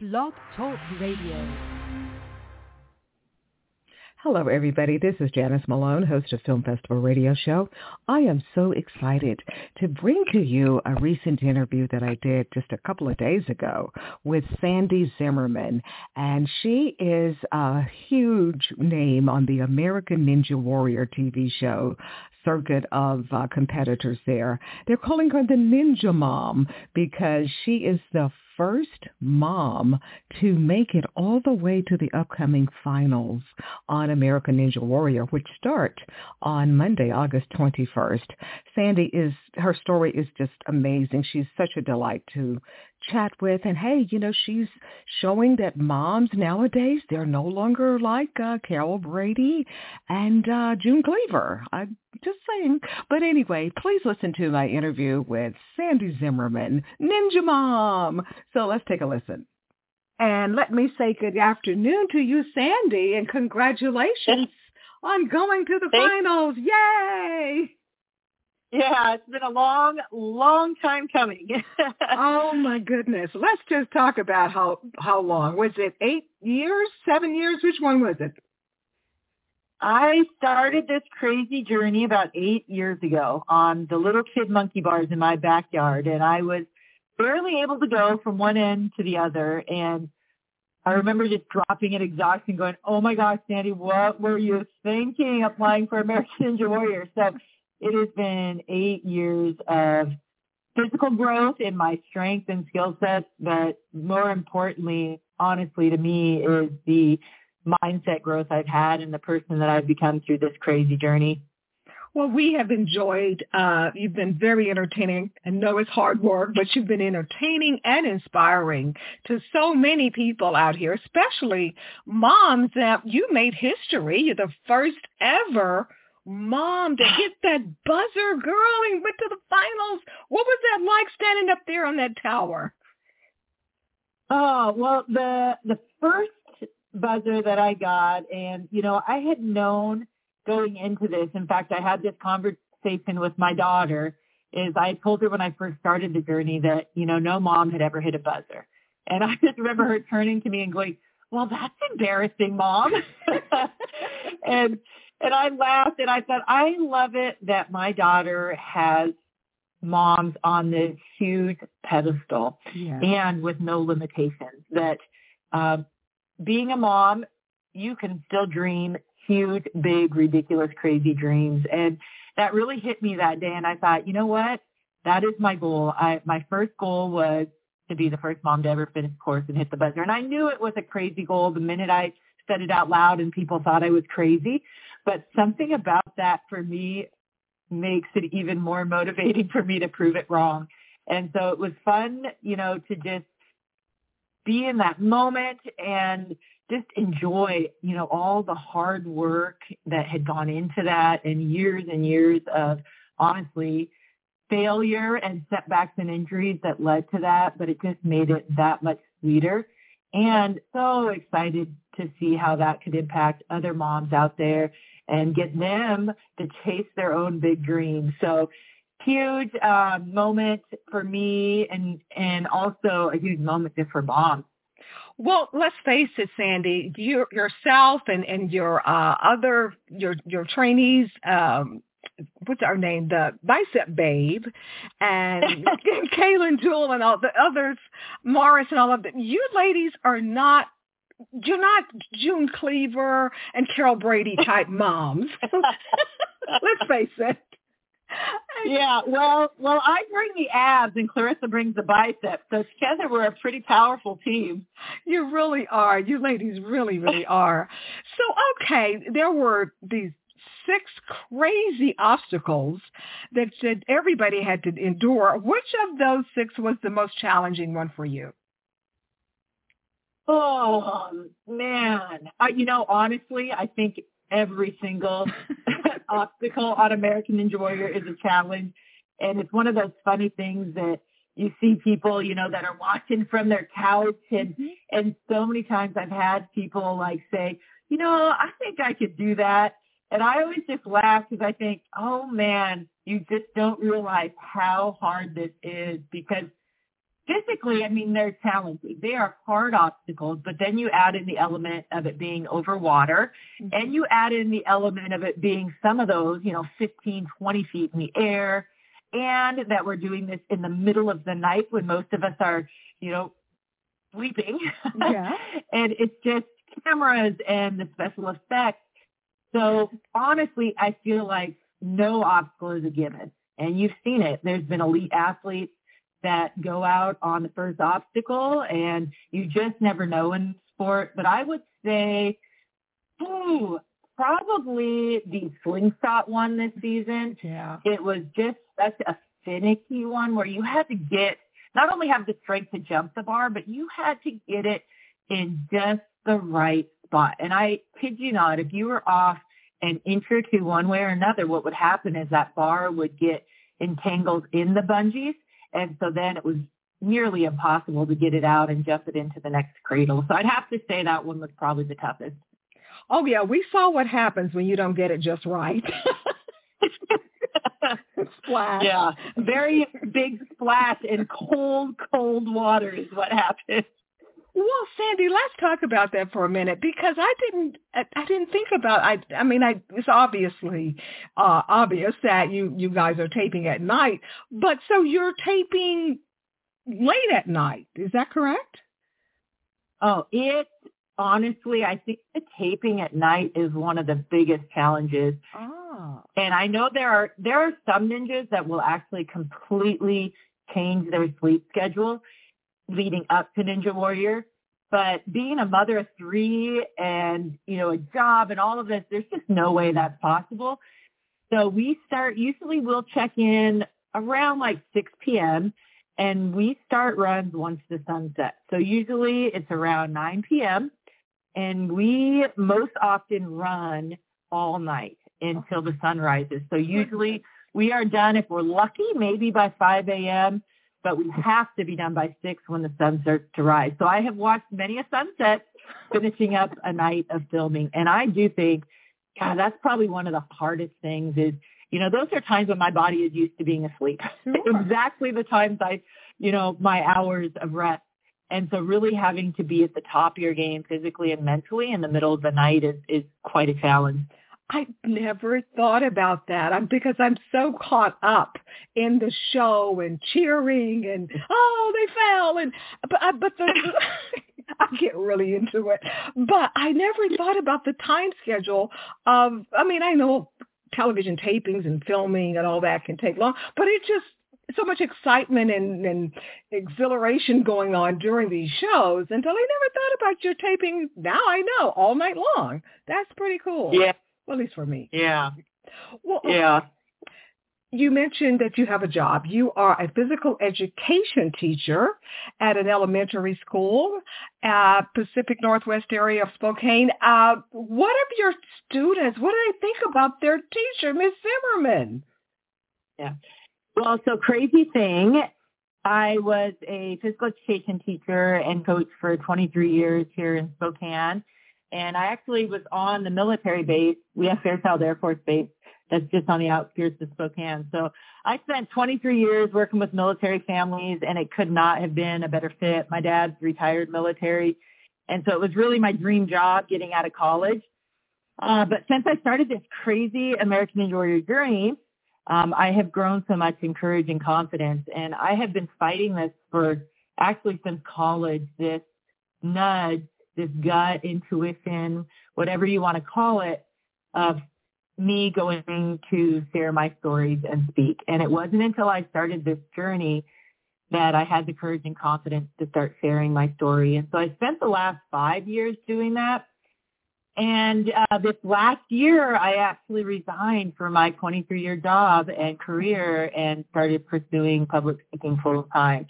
Blog Talk Radio. Hello, everybody. This is Janice Malone, host of Film Festival Radio Show. I am so excited to bring to you a recent interview that I did just a couple of days ago with Sandy Zimmerman. And she is a huge name on the American Ninja Warrior TV show circuit of uh, competitors there. They're calling her the Ninja Mom because she is the first mom to make it all the way to the upcoming finals on American Ninja Warrior, which start on Monday, August 21st. Sandy is, her story is just amazing. She's such a delight to chat with and hey you know she's showing that moms nowadays they're no longer like uh, carol brady and uh, june cleaver. I'm just saying. But anyway please listen to my interview with sandy zimmerman ninja mom. So let's take a listen. And let me say good afternoon to you sandy and congratulations on going to the Thanks. finals. Yay Yeah, it's been a long, long time coming. oh my goodness. Let's just talk about how how long. Was it eight years, seven years? Which one was it? I started this crazy journey about eight years ago on the little kid monkey bars in my backyard, and I was barely able to go from one end to the other. And I remember just dropping in exhaustion, going, "Oh my gosh, Sandy, what were you thinking applying for American Ninja Warrior?" So it has been eight years of physical growth in my strength and skill sets, but more importantly, honestly, to me, is the mindset growth I've had and the person that I've become through this crazy journey. Well, we have enjoyed, uh, you've been very entertaining. I know it's hard work, but you've been entertaining and inspiring to so many people out here, especially moms that you made history. You're the first ever mom to hit that buzzer, girl, and went to the finals. What was that like standing up there on that tower? Oh, well, the the first buzzer that I got, and you know, I had known going into this. In fact, I had this conversation with my daughter. Is I told her when I first started the journey that you know no mom had ever hit a buzzer, and I just remember her turning to me and going, "Well, that's embarrassing, mom," and and I laughed and I thought I love it that my daughter has moms on this huge pedestal Yeah. and with no limitations that um, being a mom, you can still dream huge, big, ridiculous, crazy dreams. And that really hit me that day. And I thought, you know what? That is my goal. I, my first goal was to be the first mom to ever finish course and hit the buzzer. And I knew it was a crazy goal the minute I said it out loud and people thought I was crazy. But something about that for me makes it even more motivating for me to prove it wrong. And so it was fun, you know, to just be in that moment and just enjoy, you know, all the hard work that had gone into that and years and years of honestly failure and setbacks and injuries that led to that, but it just made it that much sweeter. And so excited to see how that could impact other moms out there and get them to chase their own big dreams. So huge uh, moment for me and and also a huge moment just for moms. Well, let's face it, Sandy. You yourself and and your uh, other your your trainees. Um, what's our name? The Bicep Babe and Kaylin Jewel and all the others, Morris and all of them. You ladies are not. You're not June Cleaver and Carol Brady type moms. Let's face it. Yeah, well, well, I bring the abs and Clarissa brings the biceps. So together we're a pretty powerful team. You really are. You ladies really, really are. So, okay, there were these six crazy obstacles that said everybody had to endure. Which of those six was the most challenging one for you? Oh man, I, you know, honestly, I think every single obstacle on American Ninja Warrior is a challenge, and it's one of those funny things that you see people, you know, that are watching from their couch, and mm-hmm. and so many times I've had people like say, you know, I think I could do that, and I always just laugh because I think, oh man, you just don't realize how hard this is. Because physically, I mean, they're challenging. They are hard obstacles, but then you add in the element of it being over water mm-hmm. and you add in the element of it being some of those, you know, 15, 20 feet in the air and that we're doing this in the middle of the night when most of us are, you know, sleeping. Yeah. and it's just cameras and the special effects. So honestly, I feel like no obstacle is a given. And you've seen it. There's been elite athletes that go out on the first obstacle and you just never know in sport. But I would say, ooh, probably the slingshot one this season. Yeah. It was just such a finicky one where you had to get not only have the strength to jump the bar, but you had to get it in just the right spot. And I kid you not, if you were off an inch or two one way or another, what would happen is that bar would get entangled in the bungees. And so then it was nearly impossible to get it out and jump it into the next cradle. So I'd have to say that one was probably the toughest. Oh yeah, we saw what happens when you don't get it just right. splash. Yeah, very big splash in cold, cold water is what happens. Well, Sandy, let's talk about that for a minute because I didn't, I, I didn't think about. I, I mean, I, it's obviously uh, obvious that you you guys are taping at night, but so you're taping late at night. Is that correct? Oh, it honestly, I think the taping at night is one of the biggest challenges. Oh. And I know there are there are some ninjas that will actually completely change their sleep schedule leading up to Ninja Warrior. But being a mother of three and, you know, a job and all of this, there's just no way that's possible. So we start, usually we'll check in around like 6 p.m. and we start runs once the sun sets. So usually it's around 9 p.m. and we most often run all night until the sun rises. So usually we are done if we're lucky, maybe by 5 a.m but we have to be done by six when the sun starts to rise. So I have watched many a sunset finishing up a night of filming. And I do think, God, that's probably one of the hardest things is, you know, those are times when my body is used to being asleep. Sure. exactly the times I, you know, my hours of rest. And so really having to be at the top of your game physically and mentally in the middle of the night is, is quite a challenge. I never thought about that I'm, because I'm so caught up in the show and cheering and oh they fell and but I, but the I get really into it. But I never thought about the time schedule of I mean I know television tapings and filming and all that can take long, but it just so much excitement and, and exhilaration going on during these shows until I never thought about your taping. Now I know all night long. That's pretty cool. Yeah. Well, at least for me. Yeah. Well, yeah. You mentioned that you have a job. You are a physical education teacher at an elementary school, uh, Pacific Northwest area of Spokane. Uh, what of your students, what do they think about their teacher, Miss Zimmerman? Yeah. Well, so crazy thing. I was a physical education teacher and coach for 23 years here in Spokane. And I actually was on the military base. We have Fairchild Air Force Base that's just on the outskirts of Spokane. So I spent 23 years working with military families and it could not have been a better fit. My dad's retired military. And so it was really my dream job getting out of college. Uh, but since I started this crazy American Warrior journey, um, I have grown so much in courage and confidence. And I have been fighting this for actually since college, this nudge this gut intuition, whatever you want to call it, of me going to share my stories and speak. And it wasn't until I started this journey that I had the courage and confidence to start sharing my story. And so I spent the last five years doing that. And uh, this last year, I actually resigned from my 23-year job and career and started pursuing public speaking full time.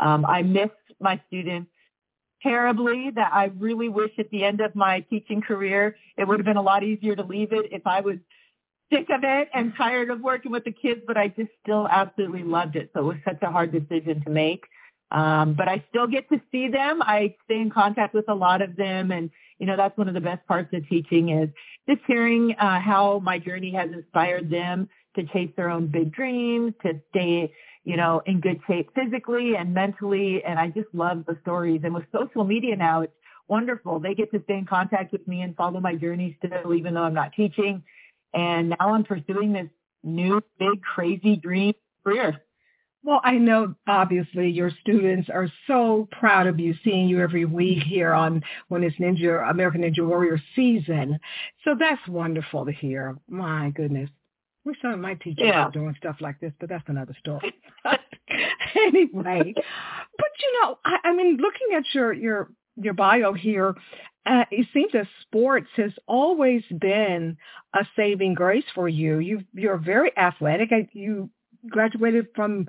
Um, I miss my students terribly that I really wish at the end of my teaching career, it would have been a lot easier to leave it if I was sick of it and tired of working with the kids, but I just still absolutely loved it. So it was such a hard decision to make. Um, but I still get to see them. I stay in contact with a lot of them. And, you know, that's one of the best parts of teaching is just hearing uh, how my journey has inspired them to chase their own big dreams, to stay, you know, in good shape physically and mentally. And I just love the stories. And with social media now, it's wonderful. They get to stay in contact with me and follow my journey still, even though I'm not teaching. And now I'm pursuing this new big crazy dream career. Well, I know obviously your students are so proud of you, seeing you every week here on when it's Ninja American Ninja Warrior season. So that's wonderful to hear. My goodness. Wish some of my teachers yeah. doing stuff like this, but that's another story. anyway, but you know, I, I mean, looking at your your your bio here, uh, it seems that sports has always been a saving grace for you. You you're very athletic. You graduated from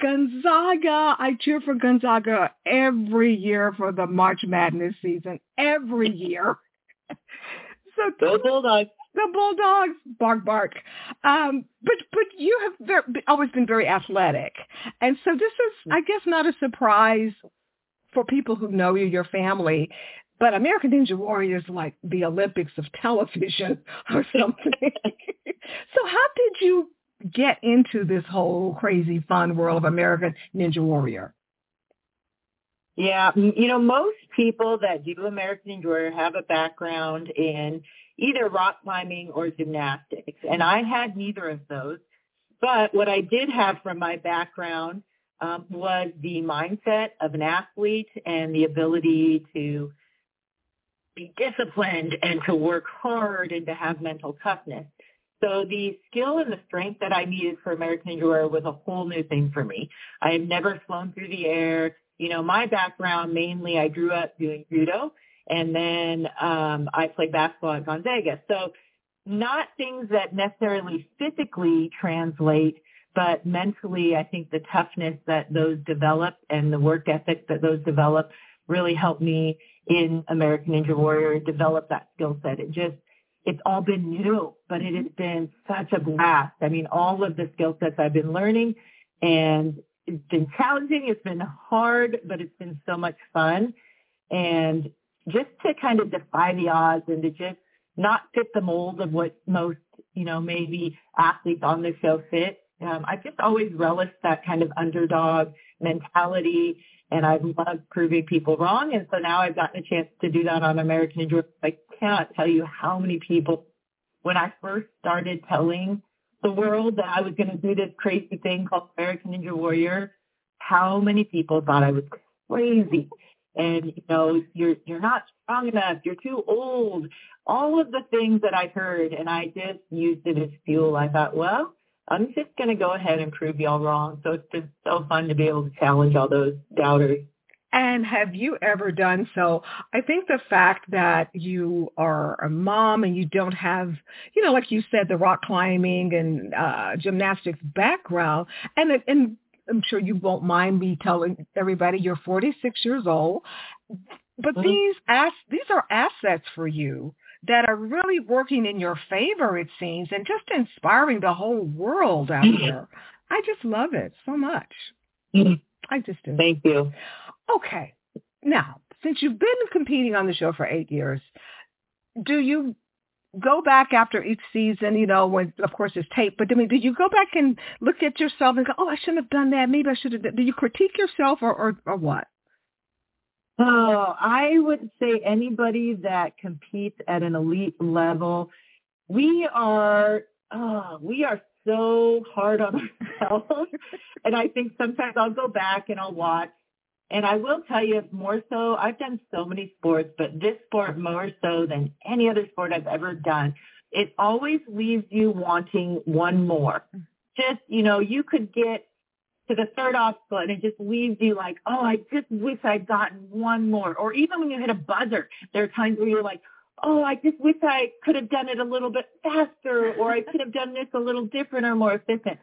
Gonzaga. I cheer for Gonzaga every year for the March Madness season. Every year. so the Bulldogs. The Bulldogs, bark, bark. Um, but but you have very, always been very athletic, and so this is, I guess, not a surprise for people who know you, your family. But American Ninja Warrior is like the Olympics of television or something. so how did you get into this whole crazy fun world of American Ninja Warrior? Yeah, you know, most people that do American Ninja Warrior have a background in either rock climbing or gymnastics, and I had neither of those. But what I did have from my background um, was the mindset of an athlete and the ability to be disciplined and to work hard and to have mental toughness. So the skill and the strength that I needed for American Warrior was a whole new thing for me. I have never flown through the air. You know, my background mainly, I grew up doing judo, and then um, I played basketball at Gonzaga. So not things that necessarily physically translate, but mentally, I think the toughness that those develop and the work ethic that those develop really helped me in American Ninja Warrior develop that skill set. It just it's all been new, but it has been such a blast. I mean, all of the skill sets I've been learning and it's been challenging. It's been hard, but it's been so much fun. And just to kind of defy the odds and to just not fit the mold of what most, you know, maybe athletes on the show fit. Um, I just always relished that kind of underdog mentality and I've loved proving people wrong. And so now I've gotten a chance to do that on American Ninja. I cannot tell you how many people, when I first started telling the world that I was going to do this crazy thing called American Ninja Warrior, how many people thought I was crazy. And you know, you're you're not strong enough. You're too old. All of the things that I heard, and I just used it as fuel. I thought, well, I'm just going to go ahead and prove y'all wrong. So it's been so fun to be able to challenge all those doubters. And have you ever done so? I think the fact that you are a mom and you don't have, you know, like you said, the rock climbing and uh, gymnastics background, and and I'm sure you won't mind me telling everybody you're 46 years old, but mm-hmm. these as these are assets for you that are really working in your favor, it seems, and just inspiring the whole world out mm-hmm. there. I just love it so much. Mm-hmm. I just do. Thank you. Okay. Now, since you've been competing on the show for eight years, do you go back after each season, you know, when of course it's tape, but I mean, did you go back and look at yourself and go, oh, I shouldn't have done that. Maybe I should have. Do you critique yourself or, or, or what? Oh, I would say anybody that competes at an elite level, we are, oh, we are so hard on ourselves. and I think sometimes I'll go back and I'll watch. And I will tell you more so, I've done so many sports, but this sport more so than any other sport I've ever done. It always leaves you wanting one more. Just, you know, you could get to the third obstacle and it just leaves you like, oh, I just wish I'd gotten one more. Or even when you hit a buzzer, there are times where you're like, oh, I just wish I could have done it a little bit faster or I could have done this a little different or more efficient.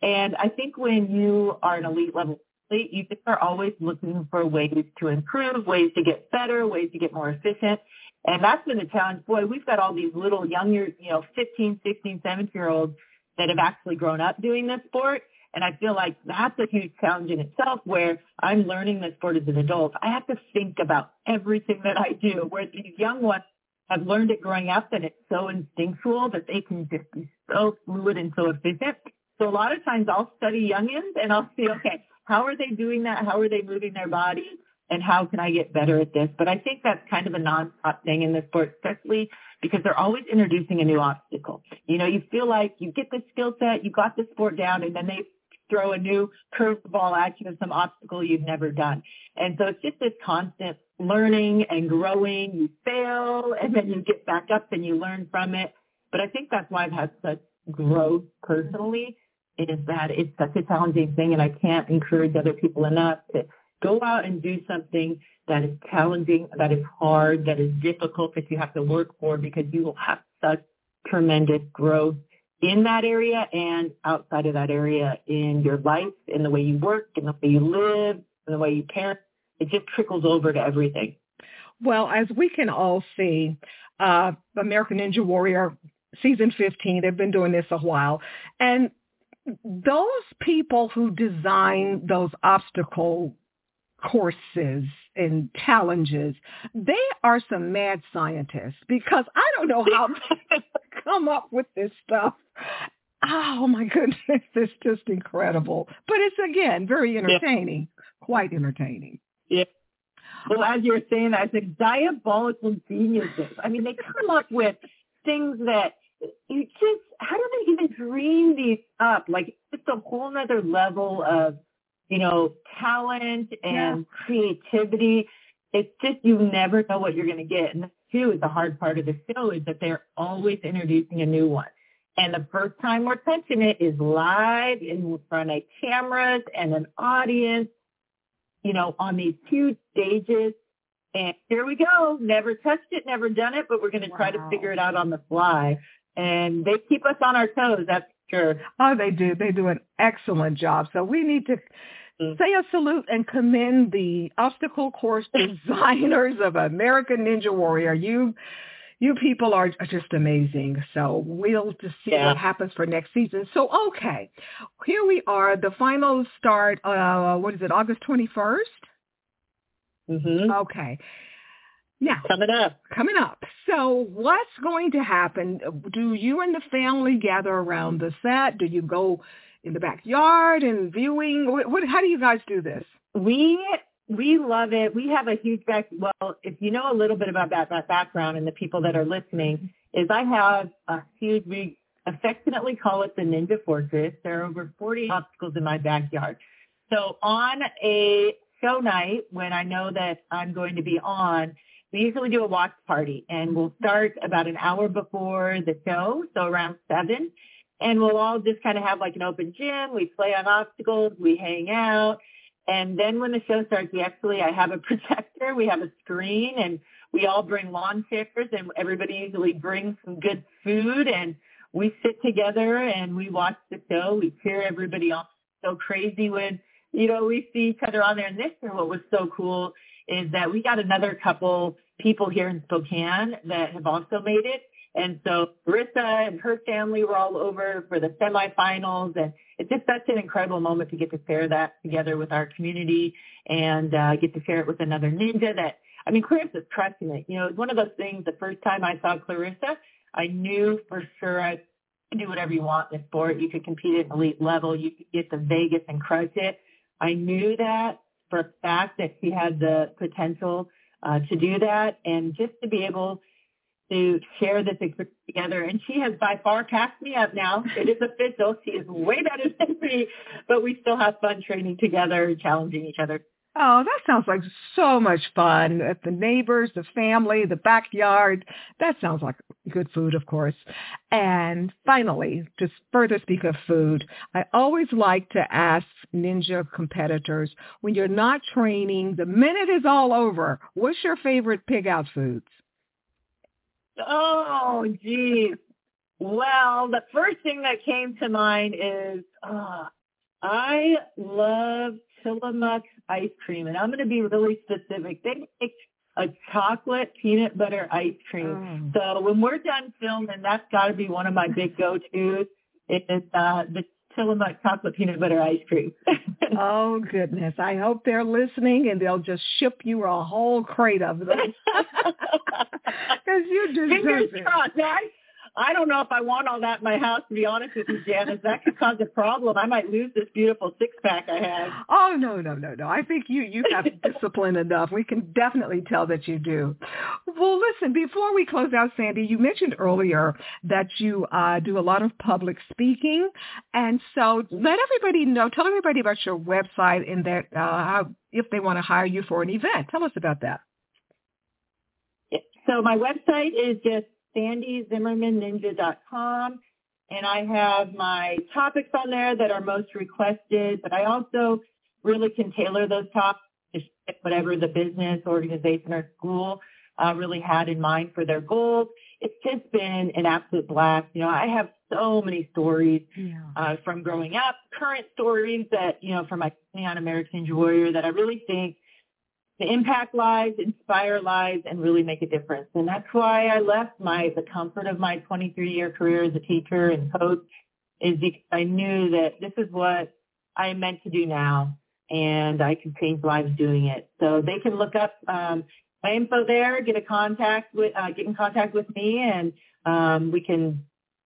And I think when you are an elite level just are always looking for ways to improve, ways to get better, ways to get more efficient. And that's been the challenge. Boy, we've got all these little younger, you know, 15, 16, 17 year olds that have actually grown up doing this sport and I feel like that's a huge challenge in itself where I'm learning this sport as an adult. I have to think about everything that I do, where these young ones, have learned it growing up and it's so instinctual that they can just be so fluid and so efficient. So a lot of times I'll study youngins and I'll see, okay, how are they doing that? How are they moving their body? And how can I get better at this? But I think that's kind of a non-stop thing in the sport, especially because they're always introducing a new obstacle. You know, you feel like you get the skill set, you got the sport down, and then they throw a new curveball at you of some obstacle you've never done. And so it's just this constant learning and growing. You fail and then you get back up and you learn from it. But I think that's why I've had such growth personally is that it's such a challenging thing and I can't encourage other people enough to go out and do something that is challenging, that is hard, that is difficult, that you have to work for because you will have such tremendous growth in that area and outside of that area in your life, in the way you work, in the way you live, in the way you parent. It just trickles over to everything. Well, as we can all see, uh, American Ninja Warrior season 15, they've been doing this a while. And those people who design those obstacle courses and challenges, they are some mad scientists because I don't know how they come up with this stuff. Oh my goodness, it's just incredible. But it's again very entertaining, yeah. quite entertaining. Yeah. Well, as you were saying, I think diabolical geniuses. I mean, they come up with things that you just how do they even dream these up? Like it's a whole nother level of, you know, talent and yeah. creativity. It's just you never know what you're gonna get. And too is the hard part of the show is that they're always introducing a new one. And the first time we're touching it is live in front of cameras and an audience, you know, on these huge stages. And here we go. Never touched it, never done it, but we're going to wow. try to figure it out on the fly and they keep us on our toes. That's sure. Oh, they do. They do an excellent job. So we need to mm. say a salute and commend the obstacle course designers of American Ninja Warrior. You you people are just amazing. So we'll just see yeah. what happens for next season. So okay, here we are. The finals start. Uh, what is it? August twenty first. Mm-hmm. Okay. Now, coming up. Coming up. So what's going to happen? Do you and the family gather around the set? Do you go in the backyard and viewing? What, what, how do you guys do this? We we love it. We have a huge back. Well, if you know a little bit about that, that background and the people that are listening, is I have a huge. We affectionately call it the Ninja Fortress. There are over 40 obstacles in my backyard. So on a show night when I know that I'm going to be on, we usually do a watch party and we'll start about an hour before the show, so around seven. And we'll all just kind of have like an open gym. We play on obstacles. We hang out. And then when the show starts, we actually, I have a projector. We have a screen and we all bring lawn chairs and everybody usually brings some good food and we sit together and we watch the show. We cheer everybody on. So crazy when, you know, we see each other on there. And this year, what was so cool is that we got another couple people here in Spokane that have also made it. And so Marissa and her family were all over for the semifinals. And it's just such an incredible moment to get to share that together with our community and uh, get to share it with another ninja that, I mean, Clarissa's crushing it. You know, it's one of those things, the first time I saw Clarissa, I knew for sure I could do whatever you want in the sport. You could compete at an elite level. You could get to Vegas and crush it. I knew that for a fact that she had the potential uh, to do that and just to be able to share this together. And she has by far passed me up now. It is official. She is way better than me, but we still have fun training together, challenging each other. Oh, that sounds like so much fun. The neighbors, the family, the backyard. That sounds like good food, of course. And finally, to further speak of food, I always like to ask ninja competitors, when you're not training, the minute is all over, what's your favorite pig out foods? Oh, geez. Well, the first thing that came to mind is, uh, I love Tillamook ice cream, and I'm going to be really specific. They make a chocolate peanut butter ice cream. Oh. So when we're done filming, that's got to be one of my big go-tos. Is uh, the Tillamook chocolate peanut butter ice cream. oh goodness! I hope they're listening and they'll just ship you a whole crate of them. Because you deserve Fingers it. crossed. I, don't know if I want all that in my house, to be honest with you, Janice. That could cause a problem. I might lose this beautiful six-pack I have. Oh no, no, no, no. I think you you have discipline enough. We can definitely tell that you do. Well, listen, before we close out, Sandy, you mentioned earlier that you uh, do a lot of public speaking, and so let everybody know. Tell everybody about your website and that uh, how if they want to hire you for an event. Tell us about that. So my website is just sandyzimmermanninja.com. And I have my topics on there that are most requested, but I also really can tailor those topics to whatever the business, organization, or school uh, really had in mind for their goals. It's just been an absolute blast. You know, I have so many stories Yeah. uh, from growing up, current stories that, you know, from my on American Ninja Warrior that I really think the impact lives, inspire lives, and really make a difference. And that's why I left my the comfort of my 23 year career as a teacher and coach is because I knew that this is what I am meant to do now, and I can change lives doing it. So they can look up um, my info there, get a contact with, uh, get in contact with me, and um, we can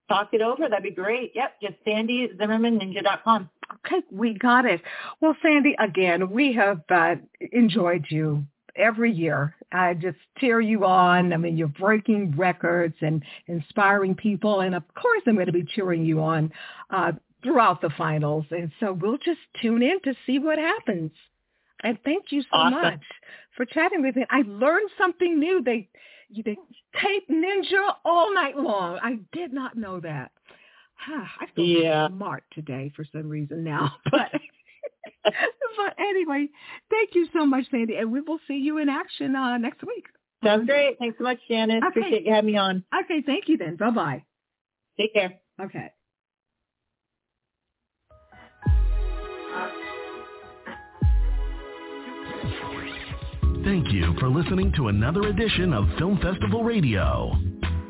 talk it over. That'd be great. Yep, just sandyzimmermanninja.com. Okay, we got it. Well, Sandy, again, we have uh, enjoyed you every year. I just cheer you on. I mean, you're breaking records and inspiring people. And of course, I'm going to be cheering you on uh, throughout the finals. And so we'll just tune in to see what happens. And thank you so Awesome. much for chatting with me. I learned something new. They, they tape ninja all night long. I did not know that. I feel Yeah. smart today for some reason now, but but anyway, thank you so much, Sandy, and we will see you in action uh, next week. Sounds great. Thanks so much, Shannon. Okay. Appreciate you having me on. Okay, thank you then. Bye bye. Take care. Okay. Thank you for listening to another edition of Film Festival Radio